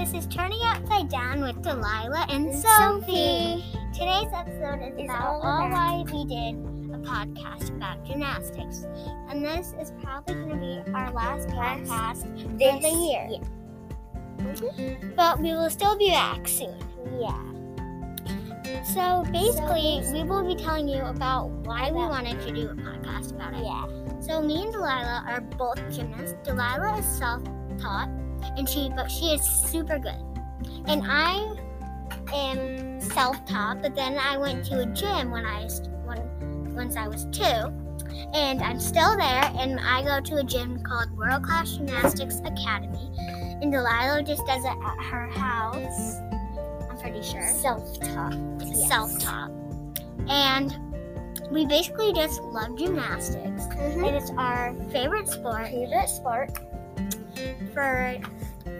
This is Turning Upside Down with Delilah and, Sophie. Today's episode is Is about all why we did a podcast about gymnastics. And this is probably going to be our last podcast This the year. year. Mm-hmm. But we will still be back soon. Yeah. So basically, So- we will be telling you about why we wanted to do a podcast about it. Yeah. So me and Delilah are both gymnasts. Delilah is self-taught, and she but she is super good. And I am self-taught, but then I went to a gym when I was when once I was two, and I'm still there. And I go to a gym called World Class Gymnastics Academy, and Delilah just does it at her house. I'm pretty sure Self-taught. Yes. self-taught, and we basically just love gymnastics. Mhm. It is our favorite sport Favorite sport. For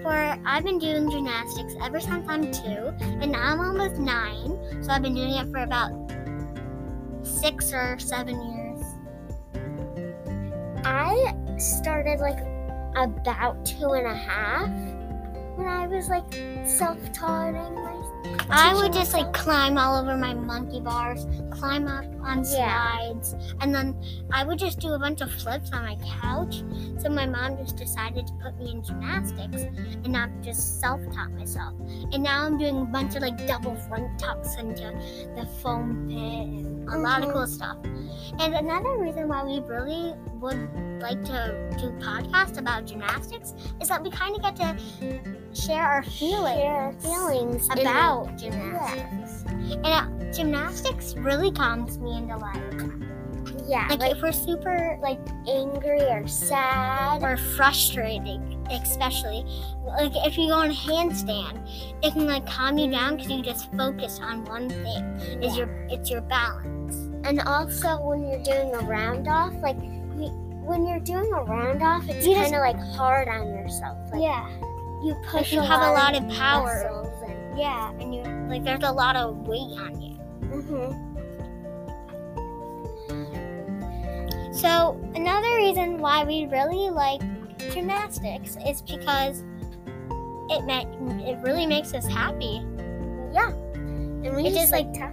for I've been doing gymnastics ever since I'm two, and now I'm almost nine. So I've been doing it for about six or seven years. I started like about two and a half when I was like self-taughting. I would just like climb all over my monkey bars, climb up on Yeah. slides, and then I would just do a bunch of flips on my couch. So my mom just decided to put me in gymnastics and not just self-taught myself. And now I'm doing a bunch of like double front tucks into the foam pit and a lot of Mhm. cool stuff. And another reason why we really would like to do podcasts about gymnastics is that we kind of get to share our feelings Share our feelings in about gymnastics. And uh, gymnastics really calms me into Delilah. Yeah. Like, Like, if we're super like angry or sad. or frustrated, especially like if you go on a handstand, it can like calm you down because you just focus on one thing. Is your it's your balance. And also when you're doing a round off, like you- when you're doing a round off, it's kind of like hard on yourself. Like, yeah, you like push. You have a lot of power. and- Yeah, and you like there's a lot of weight on you. Mhm. So another reason why we really like gymnastics is because it ma- it really makes us happy. Yeah. And we It's just like it.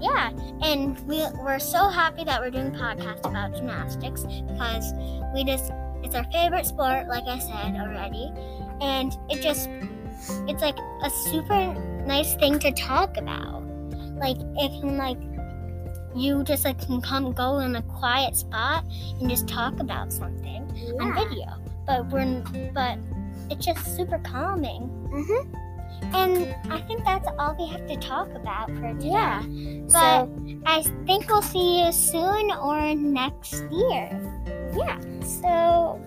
Yeah, and we we're so happy that we're doing podcast about gymnastics because we just it's our favorite sport, like I said already, and it just it's like a super nice thing to talk about. Like it can like you just like can come go in a quiet spot and just talk about something on video. But we're but it's just super calming. Mhm. And I think that's all we have to talk about for today. Yeah. But So I think we'll see you soon or next year. yeah. So.